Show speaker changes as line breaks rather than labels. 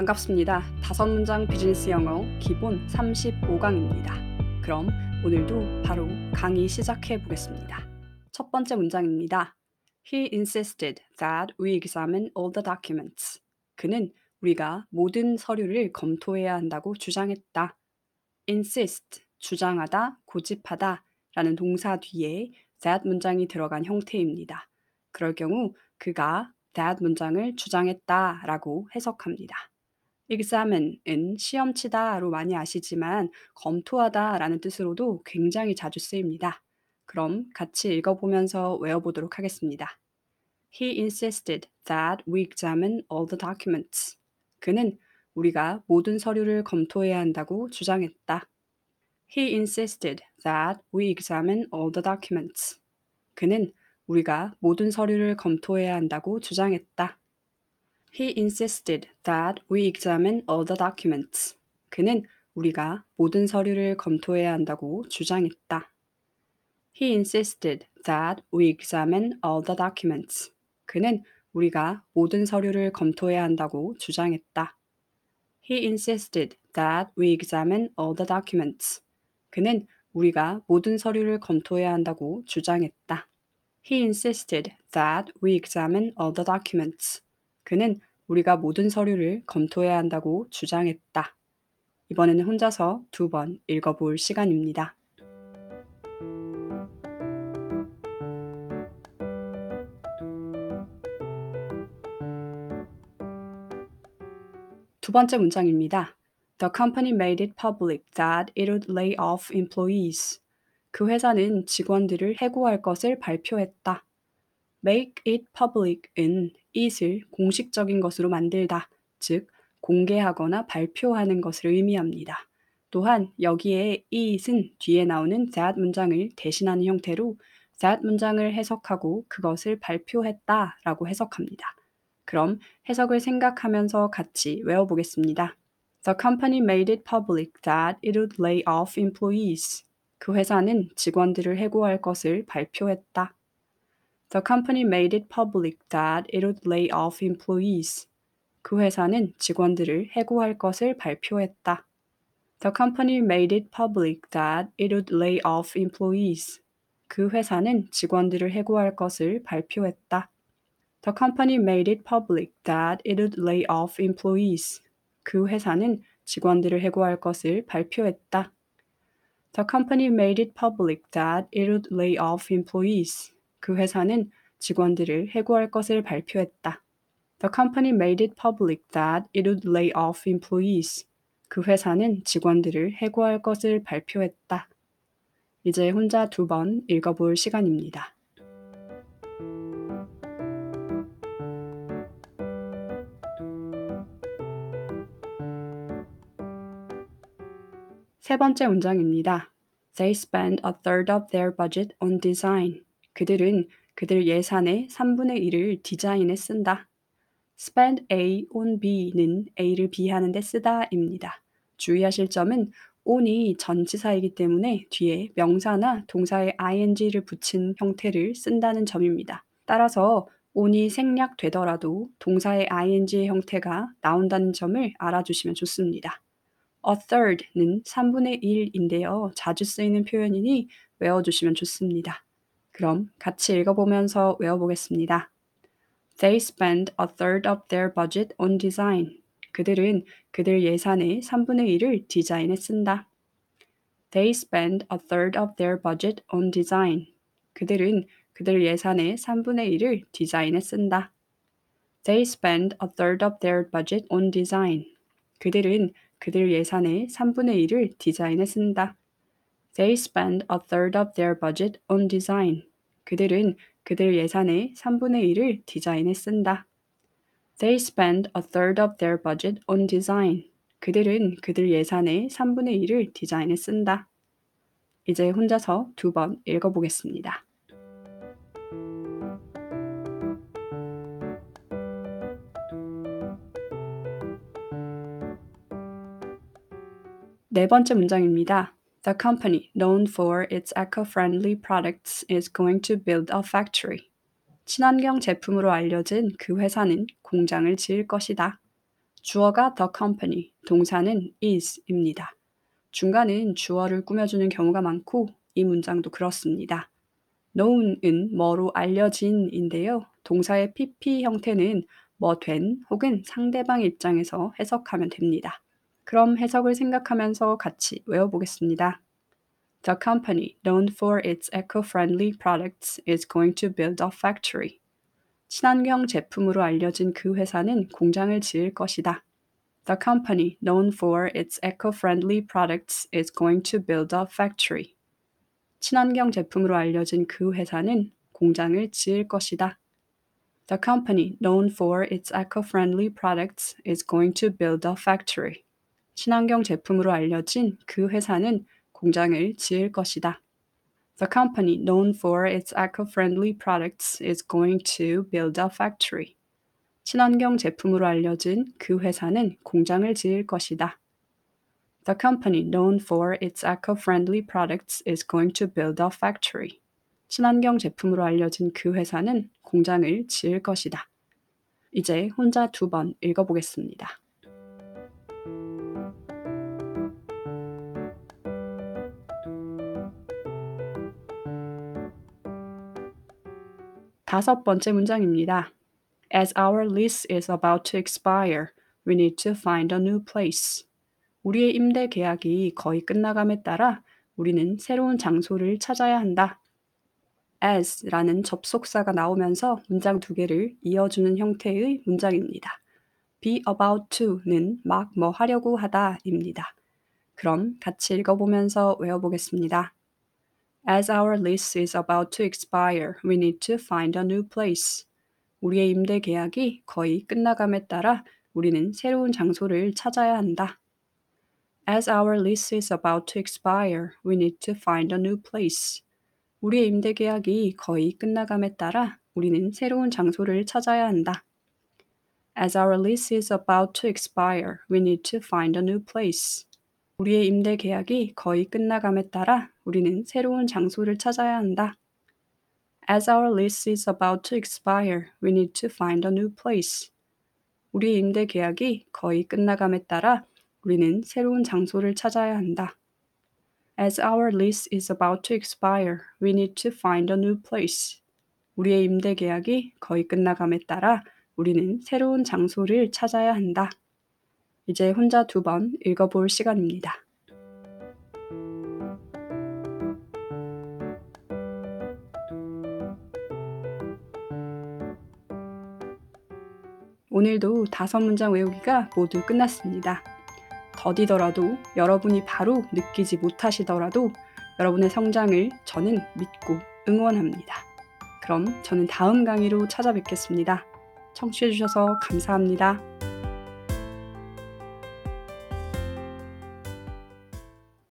반갑습니다. 다섯 문장 비즈니스 영어 기본 35강입니다. 그럼 오늘도 바로 강의 시작해 보겠습니다. 첫 번째 문장입니다. He insisted that we examine all the documents. 그는 우리가 모든 서류를 검토해야 한다고 주장했다. insist, 주장하다, 고집하다 라는 동사 뒤에 that 문장이 들어간 형태입니다. 그럴 경우 그가 that 문장을 주장했다 라고 해석합니다. Examine은 시험 치다로 많이 아시지만 검토하다 라는 뜻으로도 굉장히 자주 쓰입니다. 그럼 같이 읽어보면서 외워보도록 하겠습니다. He insisted that we examine all the documents. 그는 우리가 모든 서류를 검토해야 한다고 주장했다. He insisted that we examine all the documents. 그는 우리가 모든 서류를 검토해야 한다고 주장했다. He insisted that we examine all the documents. 그는 우리가 모든 서류를 검토해야 한다고 주장했다. He insisted that we examine all the documents. 그는 우리가 모든 서류를 검토해야 한다고 주장했다. He insisted that we examine all the documents. 그는 우리가 모든 서류를 검토해야 한다고 주장했다. He insisted that we examine all the documents. 그는 우리가 모든 서류를 검토해야 한다고 주장했다. 이번에는 혼자서 두 번 읽어볼 시간입니다. 두 번째 문장입니다. The company made it public that it would lay off employees. 그 회사는 직원들을 해고할 것을 발표했다. Make it public은 it을 공식적인 것으로 만들다, 즉 공개하거나 발표하는 것을 의미합니다. 또한 여기에 it은 뒤에 나오는 that 문장을 대신하는 형태로 that 문장을 해석하고 그것을 발표했다 라고 해석합니다. 그럼 해석을 생각하면서 같이 외워보겠습니다. The company made it public that it would lay off employees. 그 회사는 직원들을 해고할 것을 발표했다. The company made it public that it would lay off employees. 그 회사는 직원들을 해고할 것을 발표했다. The company made it public that it would lay off employees. 그 회사는 직원들을 해고할 것을 발표했다. The company made it public that it would lay off employees. 그 회사는 직원들을 해고할 것을 발표했다. The company made it public that it would lay off employees. 그 회사는 직원들을 해고할 것을 발표했다. The company made it public that it would lay off employees. 그 회사는 직원들을 해고할 것을 발표했다. 이제 혼자 두 번 읽어볼 시간입니다. 세 번째 문장입니다. They spend a third of their budget on design. 그들은 그들 예산의 3분의 1을 디자인에 쓴다. spend A on B는 A를 B하는 데 쓰다입니다. 주의하실 점은 on이 전치사이기 때문에 뒤에 명사나 동사의 ing를 붙인 형태를 쓴다는 점입니다. 따라서 on이 생략되더라도 동사의 ing의 형태가 나온다는 점을 알아주시면 좋습니다. a third는 3분의 1인데요. 자주 쓰이는 표현이니 외워주시면 좋습니다. 그럼 같이 읽어보면서 외워보겠습니다. They spend a third of their budget on design. 그들은 그들 예산의 3분의 1을 디자인에 쓴다. They spend a third of their budget on design. 그들은 그들 예산의 3분의 1을 디자인에 쓴다. They spend a third of their budget on design. 그들은 그들 예산의 3분의 1을 디자인에 쓴다. They spend a third of their budget on design. 그들은 그들 예산의 3분의 1을 디자인에 쓴다. They spend a third of their budget on design. 그들은 그들 예산의 3분의 1을 디자인에 쓴다. 이제 혼자서 두 번 읽어보겠습니다. 네 번째 문장입니다. The company, known for its eco-friendly products, is going to build a factory. 친환경 제품으로 알려진 그 회사는 공장을 지을 것이다. 주어가 the company, 동사는 is입니다. 중간은 주어를 꾸며주는 경우가 많고 이 문장도 그렇습니다. known은 뭐로 알려진인데요. 동사의 pp 형태는 뭐 된 혹은 상대방 입장에서 해석하면 됩니다. 그럼 해석을 생각하면서 같이 외워보겠습니다. The company, known for its eco-friendly products, is going to build a factory. 친환경 제품으로 알려진 그 회사는 공장을 지을 것이다. The company, known for its eco-friendly products, is going to build a factory. 친환경 제품으로 알려진 그 회사는 공장을 지을 것이다. The company, known for its eco-friendly products, is going to build a factory. 친환경 제품으로 알려진 그 회사는 공장을 지을 것이다. The company, known for its eco-friendly products, is going to build a factory. 친환경 제품으로 알려진 그 회사는 공장을 지을 것이다. The company, known for its eco-friendly products, is going to build a factory. 친환경 제품으로 알려진 그 회사는 공장을 지을 것이다. 이제 혼자 두 번 읽어보겠습니다. 다섯 번째 문장입니다. As our lease is about to expire, we need to find a new place. 우리의 임대 계약이 거의 끝나감에 따라 우리는 새로운 장소를 찾아야 한다. as라는 접속사가 나오면서 문장 두 개를 이어주는 형태의 문장입니다. be about to는 막 뭐 하려고 하다입니다. 그럼 같이 읽어보면서 외워보겠습니다. As our lease is about to expire, we need to find a new place. 우리의 임대 계약이 거의 끝나감에 따라 우리는 새로운 장소를 찾아야 한다. As our lease is about to expire, we need to find a new place. 우리의 임대 계약이 거의 끝나감에 따라 우리는 새로운 장소를 찾아야 한다. As our lease is about to expire, we need to find a new place. 우리의 임대 계약이 거의 끝나감에 따라 우리는 새로운 장소를 찾아야 한다. As our lease is about to expire, we need to find a new place. 우리의 임대 계약이 거의 끝나감에 따라 우리는 새로운 장소를 찾아야 한다. As our lease is about to expire, we need to find a new place. 우리의 임대 계약이 거의 끝나감에 따라 우리는 새로운 장소를 찾아야 한다. 이제 혼자 두 번 읽어볼 시간입니다. 오늘도 다섯 문장 외우기가 모두 끝났습니다. 더디더라도 여러분이 바로 느끼지 못하시더라도 여러분의 성장을 저는 믿고 응원합니다. 그럼 저는 다음 강의로 찾아뵙겠습니다. 청취해주셔서 감사합니다.